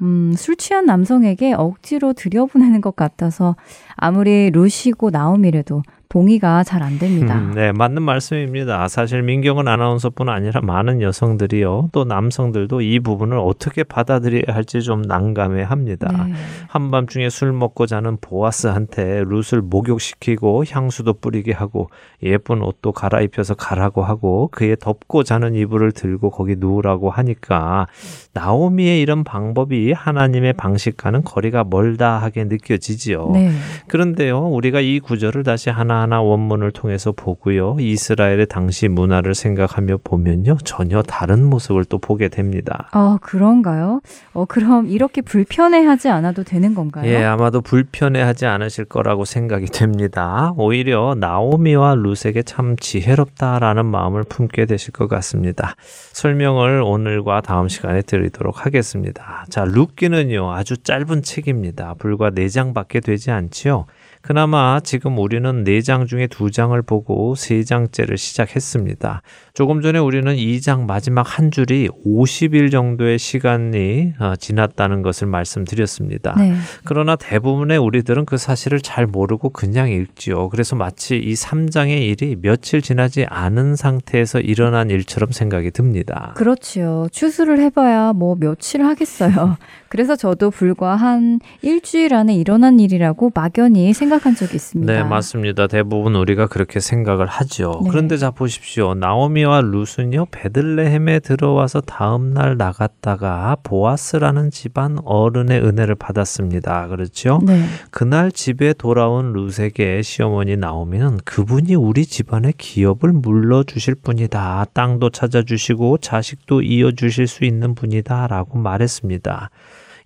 음, 술 취한 남성에게 억지로 들여보내는 것 같아서 아무리 루시고 나오미래도 동의가 잘 안 됩니다. 음, 네, 맞는 말씀입니다. 사실 민경은 아나운서뿐 아니라 많은 여성들이요, 또 남성들도 이 부분을 어떻게 받아들여야 할지 좀 난감해 합니다. 네. 한밤중에 술 먹고 자는 보아스한테 룻을 목욕시키고 향수도 뿌리게 하고 예쁜 옷도 갈아입혀서 가라고 하고 그의 덮고 자는 이불을 들고 거기 누우라고 하니까 나오미의 이런 방법이 하나님의 방식과는 거리가 멀다 하게 느껴지지요. 네. 그런데요, 우리가 이 구절을 다시 하나 하나 원문을 통해서 보고요. 이스라엘의 당시 문화를 생각하며 보면요. 전혀 다른 모습을 또 보게 됩니다. 아, 그런가요? 어, 그럼 이렇게 불편해하지 않아도 되는 건가요? 예, 아마도 불편해하지 않으실 거라고 생각이 됩니다. 오히려 나오미와 룻에게 참 지혜롭다라는 마음을 품게 되실 것 같습니다. 설명을 오늘과 다음 시간에 드리도록 하겠습니다. 자, 룻기는요, 아주 짧은 책입니다. 불과 4장밖에 되지 않지요. 그나마 지금 우리는 4장 중에 2장을 보고 3장째를 시작했습니다. 조금 전에 우리는 2장 마지막 한 줄이 50일 정도의 시간이 어, 지났다는 것을 말씀드렸습니다. 네. 그러나 대부분의 우리들은 그 사실을 잘 모르고 그냥 읽지요. 그래서 마치 이 3장의 일이 며칠 지나지 않은 상태에서 일어난 일처럼 생각이 듭니다. 그렇지요. 추수를 해봐야 뭐 며칠 하겠어요. 그래서 저도 불과 한 일주일 안에 일어난 일이라고 막연히 생각 한 적이 있습니다. 네, 맞습니다. 대부분 우리가 그렇게 생각을 하죠. 네. 그런데 자 보십시오. 나오미와 룻은요, 베들레헴에 들어와서 다음 날 나갔다가 보아스라는 집안 어른의 은혜를 받았습니다. 그렇죠? 네. 그날 집에 돌아온 룻에게 시어머니 나오미는 그분이 우리 집안의 기업을 물러 주실 분이다. 땅도 찾아 주시고 자식도 이어 주실 수 있는 분이다. 라고 말했습니다.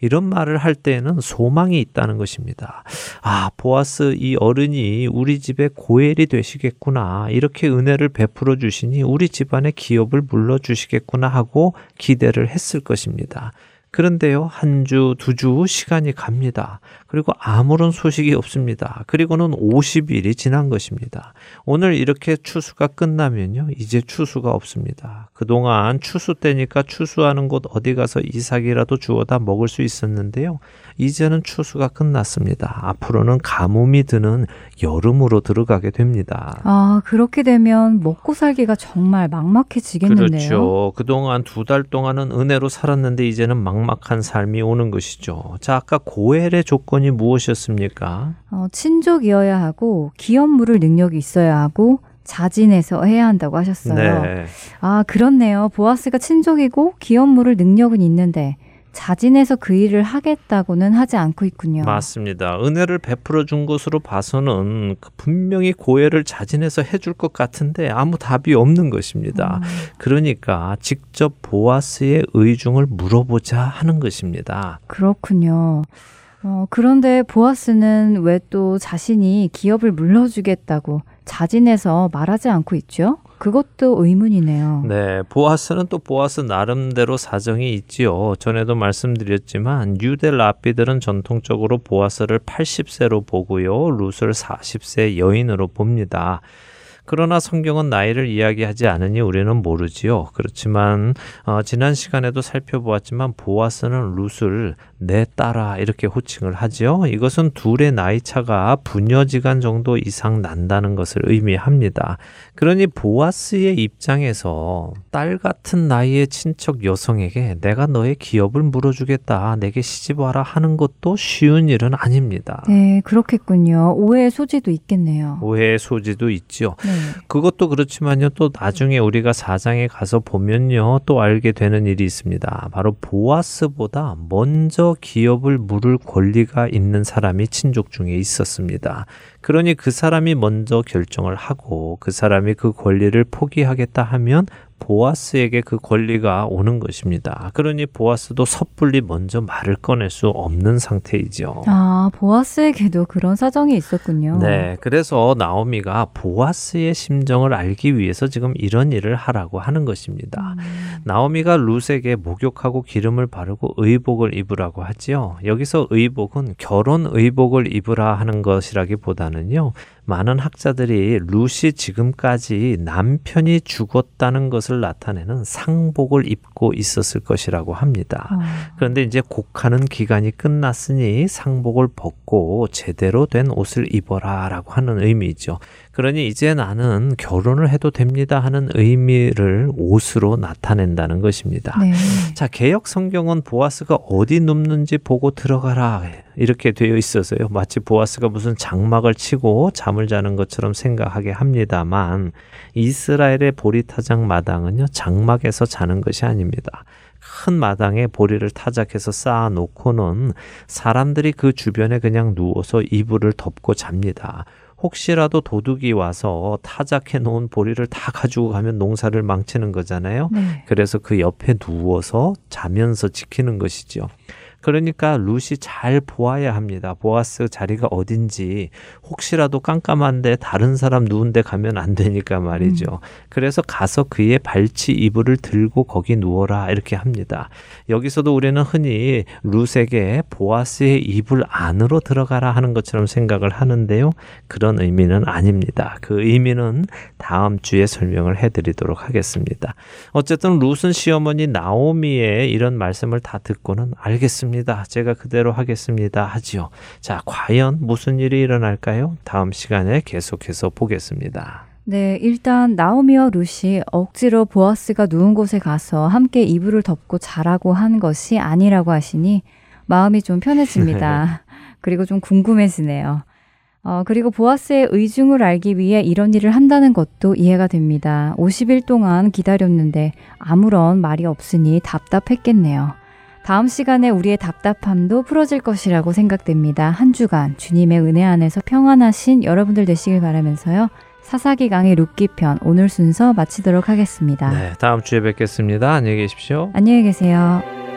이런 말을 할 때에는 소망이 있다는 것입니다. 아, 보아스 이 어른이 우리 집에 고엘이 되시겠구나. 이렇게 은혜를 베풀어 주시니 우리 집안의 기업을 물러 주시겠구나 하고 기대를 했을 것입니다. 그런데요, 한 주, 두 주 시간이 갑니다. 그리고 아무런 소식이 없습니다. 그리고는 50일이 지난 것입니다. 오늘 이렇게 추수가 끝나면요, 이제 추수가 없습니다. 그동안 추수 때니까 추수하는 곳 어디 가서 이삭이라도 주워다 먹을 수 있었는데요. 이제는 추수가 끝났습니다. 앞으로는 가뭄이 드는 여름으로 들어가게 됩니다. 아, 그렇게 되면 먹고 살기가 정말 막막해지겠는데요. 그렇죠. 그동안 두 달 동안은 은혜로 살았는데 이제는 막막한 삶이 오는 것이죠. 자, 아까 고엘의 조건 이 무엇이었습니까? 어, 친족이어야 하고 기업 물을 능력이 있어야 하고 자진해서 해야 한다고 하셨어요. 네. 아, 그렇네요. 보아스가 친족이고 기업 물을 능력은 있는데 자진해서 그 일을 하겠다고는 하지 않고 있군요. 맞습니다. 은혜를 베풀어 준 것으로 봐서는 그 분명히 고해를 자진해서 해줄 것 같은데 아무 답이 없는 것입니다. 음. 그러니까 직접 보아스의 의중을 물어보자 하는 것입니다. 그렇군요. 어, 그런데 보아스는 왜 또 자신이 기업을 물러주겠다고 자진해서 말하지 않고 있죠? 그것도 의문이네요. 네, 보아스는 또 보아스 나름대로 사정이 있지요. 전에도 말씀드렸지만 유대 라피들은 전통적으로 보아스를 80세로 보고요. 룻을 40세 여인으로 봅니다. 그러나 성경은 나이를 이야기하지 않으니 우리는 모르지요. 그렇지만 어, 지난 시간에도 살펴보았지만 보아스는 룻을 내 딸아 이렇게 호칭을 하지요. 이것은 둘의 나이 차가 부녀지간 정도 이상 난다는 것을 의미합니다. 그러니 보아스의 입장에서 딸 같은 나이의 친척 여성에게 내가 너의 기업을 물어주겠다. 내게 시집 와라 하는 것도 쉬운 일은 아닙니다. 네, 그렇겠군요. 오해의 소지도 있겠네요. 오해의 소지도 있지요. 네. 그것도 그렇지만요. 또 나중에 우리가 사장에 가서 보면요. 또 알게 되는 일이 있습니다. 바로 보아스보다 먼저 기업을 물을 권리가 있는 사람이 친족 중에 있었습니다. 그러니 그 사람이 먼저 결정을 하고 그 사람이 그 권리를 포기하겠다 하면 보아스에게 그 권리가 오는 것입니다. 그러니 보아스도 섣불리 먼저 말을 꺼낼 수 없는 상태이죠. 아, 보아스에게도 그런 사정이 있었군요. 네, 그래서 나오미가 보아스의 심정을 알기 위해서 지금 이런 일을 하라고 하는 것입니다. 음. 나오미가 룻에게 목욕하고 기름을 바르고 의복을 입으라고 하지요. 여기서 의복은 결혼 의복을 입으라 하는 것이라기보다는요. 많은 학자들이 룻이 지금까지 남편이 죽었다는 것을 나타내는 상복을 입고 있었을 것이라고 합니다. 어, 그런데 이제 곡하는 기간이 끝났으니 상복을 벗고 제대로 된 옷을 입어라라고 하는 의미죠. 그러니 이제 나는 결혼을 해도 됩니다 하는 의미를 옷으로 나타낸다는 것입니다. 네. 자, 개혁 성경은 보아스가 어디 눕는지 보고 들어가라. 이렇게 되어 있어서요. 마치 보아스가 무슨 장막을 치고 잠을 자는 것처럼 생각하게 합니다만 이스라엘의 보리타장 마당은요. 장막에서 자는 것이 아닙니다. 큰 마당에 보리를 타작해서 쌓아 놓고는 사람들이 그 주변에 그냥 누워서 이불을 덮고 잡니다. 혹시라도 도둑이 와서 타작해 놓은 보리를 다 가지고 가면 농사를 망치는 거잖아요. 네. 그래서 그 옆에 누워서 자면서 지키는 것이죠. 그러니까 룻이 잘 보아야 합니다. 보아스 자리가 어딘지 혹시라도 깜깜한데 다른 사람 누운데 가면 안 되니까 말이죠. 음. 그래서 가서 그의 발치 이불을 들고 거기 누워라 이렇게 합니다. 여기서도 우리는 흔히 룻에게 보아스의 이불 안으로 들어가라 하는 것처럼 생각을 하는데요. 그런 의미는 아닙니다. 그 의미는 다음 주에 설명을 해드리도록 하겠습니다. 어쨌든 룻은 시어머니 나오미의 이런 말씀을 다 듣고는 알겠습니다. 알겠습니다. 제가 그대로 하겠습니다. 하지요. 자, 과연 무슨 일이 일어날까요? 다음 시간에 계속해서 보겠습니다. 네, 일단 나오미와 루시 억지로 보아스가 누운 곳에 가서 함께 이불을 덮고 자라고 한 것이 아니라고 하시니 마음이 좀 편해집니다. 그리고 좀 궁금해지네요. 어, 그리고 보아스의 의중을 알기 위해 이런 일을 한다는 것도 이해가 됩니다. 50일 동안 기다렸는데 아무런 말이 없으니 답답했겠네요. 다음 시간에 우리의 답답함도 풀어질 것이라고 생각됩니다. 한 주간 주님의 은혜 안에서 평안하신 여러분들 되시길 바라면서요. 사사기 강의 룻기편 오늘 순서 마치도록 하겠습니다. 네, 다음 주에 뵙겠습니다. 안녕히 계십시오. 안녕히 계세요.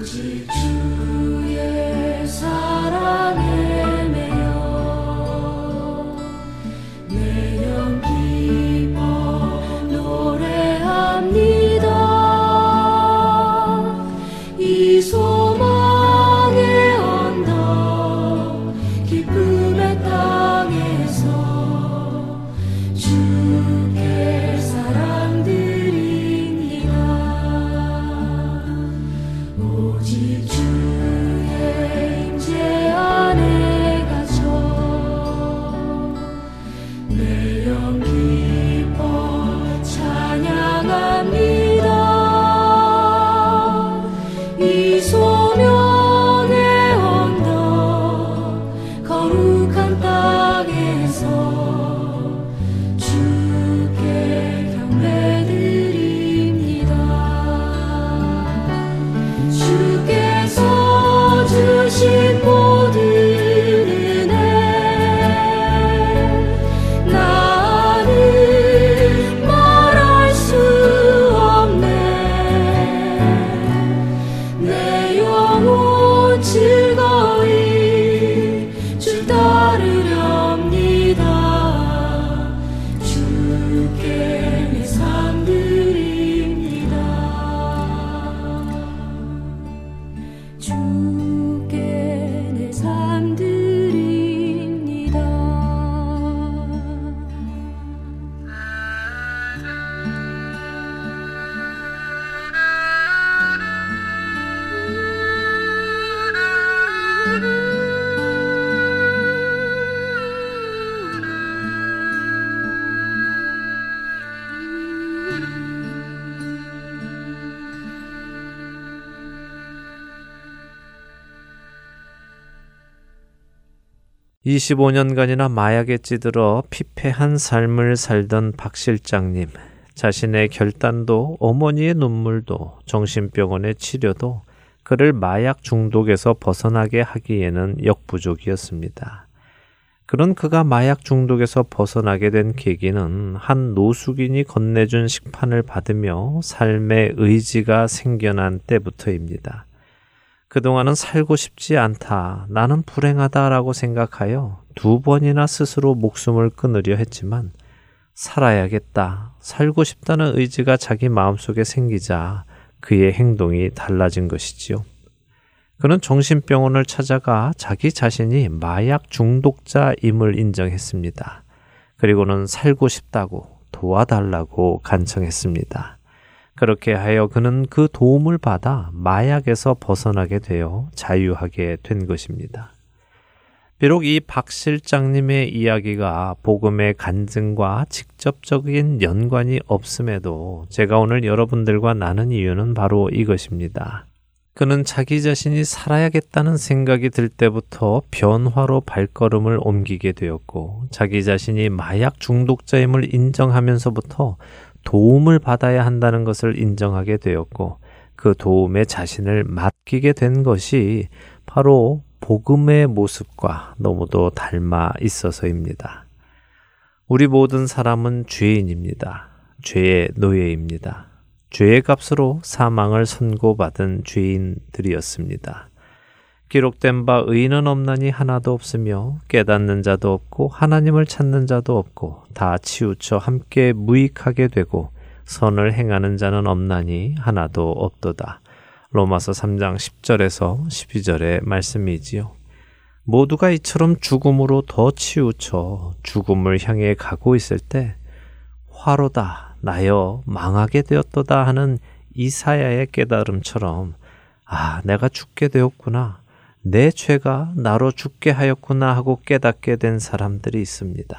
오직 주 25년간이나 마약에 찌들어 피폐한 삶을 살던 박 실장님. 자신의 결단도 어머니의 눈물도 정신병원의 치료도 그를 마약 중독에서 벗어나게 하기에는 역부족이었습니다. 그런 그가 마약 중독에서 벗어나게 된 계기는 한 노숙인이 건네준 식판을 받으며 삶의 의지가 생겨난 때부터입니다. 그동안은 살고 싶지 않다, 나는 불행하다라고 생각하여 두 번이나 스스로 목숨을 끊으려 했지만 살아야겠다, 살고 싶다는 의지가 자기 마음속에 생기자 그의 행동이 달라진 것이지요. 그는 정신병원을 찾아가 자기 자신이 마약 중독자임을 인정했습니다. 그리고는 살고 싶다고 도와달라고 간청했습니다. 그렇게 하여 그는 그 도움을 받아 마약에서 벗어나게 되어 자유하게 된 것입니다. 비록 이 박 실장님의 이야기가 복음의 간증과 직접적인 연관이 없음에도 제가 오늘 여러분들과 나눈 이유는 바로 이것입니다. 그는 자기 자신이 살아야겠다는 생각이 들 때부터 변화로 발걸음을 옮기게 되었고, 자기 자신이 마약 중독자임을 인정하면서부터 도움을 받아야 한다는 것을 인정하게 되었고 그 도움에 자신을 맡기게 된 것이 바로 복음의 모습과 너무도 닮아 있어서입니다. 우리 모든 사람은 죄인입니다. 죄의 노예입니다. 죄의 값으로 사망을 선고받은 죄인들이었습니다. 기록된 바 의인은 없나니 하나도 없으며 깨닫는 자도 없고 하나님을 찾는 자도 없고 다 치우쳐 함께 무익하게 되고 선을 행하는 자는 없나니 하나도 없도다. 로마서 3장 10절에서 12절의 말씀이지요. 모두가 이처럼 죽음으로 더 치우쳐 죽음을 향해 가고 있을 때 화로다 나여 망하게 되었도다 하는 이사야의 깨달음처럼 아 내가 죽게 되었구나 내 죄가 나로 죽게 하였구나 하고 깨닫게 된 사람들이 있습니다.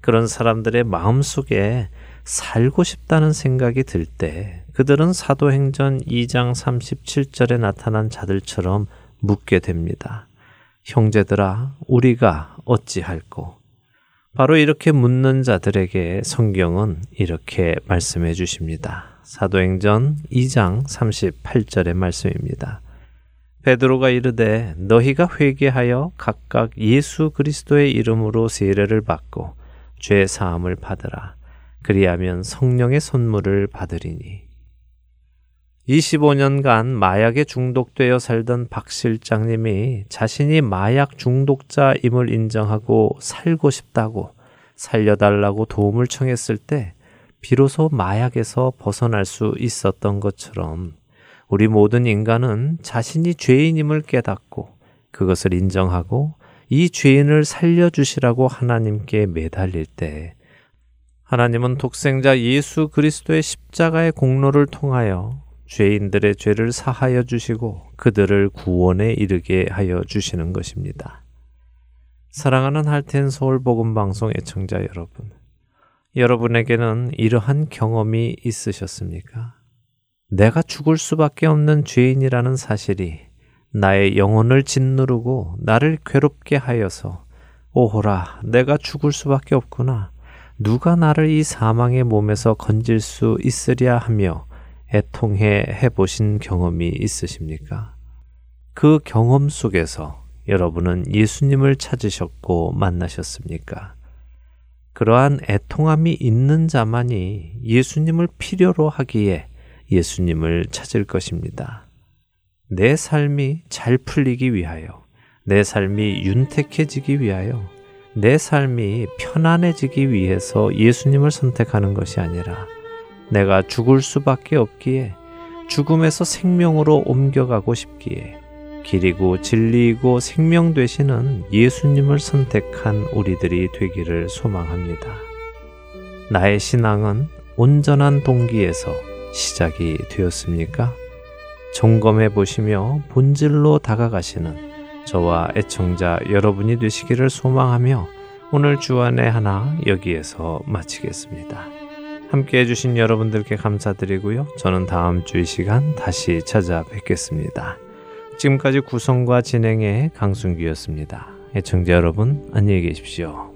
그런 사람들의 마음속에 살고 싶다는 생각이 들 때 그들은 사도행전 2장 37절에 나타난 자들처럼 묻게 됩니다. 형제들아, 우리가 어찌할꼬? 바로 이렇게 묻는 자들에게 성경은 이렇게 말씀해 주십니다. 사도행전 2장 38절의 말씀입니다. 베드로가 이르되 너희가 회개하여 각각 예수 그리스도의 이름으로 세례를 받고 죄 사함을 받으라. 그리하면 성령의 선물을 받으리니. 25년간 마약에 중독되어 살던 박 실장님이 자신이 마약 중독자임을 인정하고 살고 싶다고 살려달라고 도움을 청했을 때 비로소 마약에서 벗어날 수 있었던 것처럼 우리 모든 인간은 자신이 죄인임을 깨닫고 그것을 인정하고 이 죄인을 살려주시라고 하나님께 매달릴 때 하나님은 독생자 예수 그리스도의 십자가의 공로를 통하여 죄인들의 죄를 사하여 주시고 그들을 구원에 이르게 하여 주시는 것입니다. 사랑하는 할텐 서울 복음 방송 애청자 여러분. 여러분에게는 이러한 경험이 있으셨습니까? 내가 죽을 수밖에 없는 죄인이라는 사실이 나의 영혼을 짓누르고 나를 괴롭게 하여서 오호라, 내가 죽을 수밖에 없구나. 누가 나를 이 사망의 몸에서 건질 수 있으랴 하며 애통해 해보신 경험이 있으십니까? 그 경험 속에서 여러분은 예수님을 찾으셨고 만나셨습니까? 그러한 애통함이 있는 자만이 예수님을 필요로 하기에 예수님을 찾을 것입니다. 내 삶이 잘 풀리기 위하여, 내 삶이 윤택해지기 위하여, 내 삶이 편안해지기 위해서 예수님을 선택하는 것이 아니라 내가 죽을 수밖에 없기에 죽음에서 생명으로 옮겨가고 싶기에 길이고 진리이고 생명 되시는 예수님을 선택한 우리들이 되기를 소망합니다. 나의 신앙은 온전한 동기에서 시작이 되었습니까? 점검해 보시며 본질로 다가가시는 저와 애청자 여러분이 되시기를 소망하며 오늘 주안의 하나 여기에서 마치겠습니다. 함께 해주신 여러분들께 감사드리고요. 저는 다음 주 이 시간 다시 찾아뵙겠습니다. 지금까지 구성과 진행의 강순기였습니다. 애청자 여러분 안녕히 계십시오.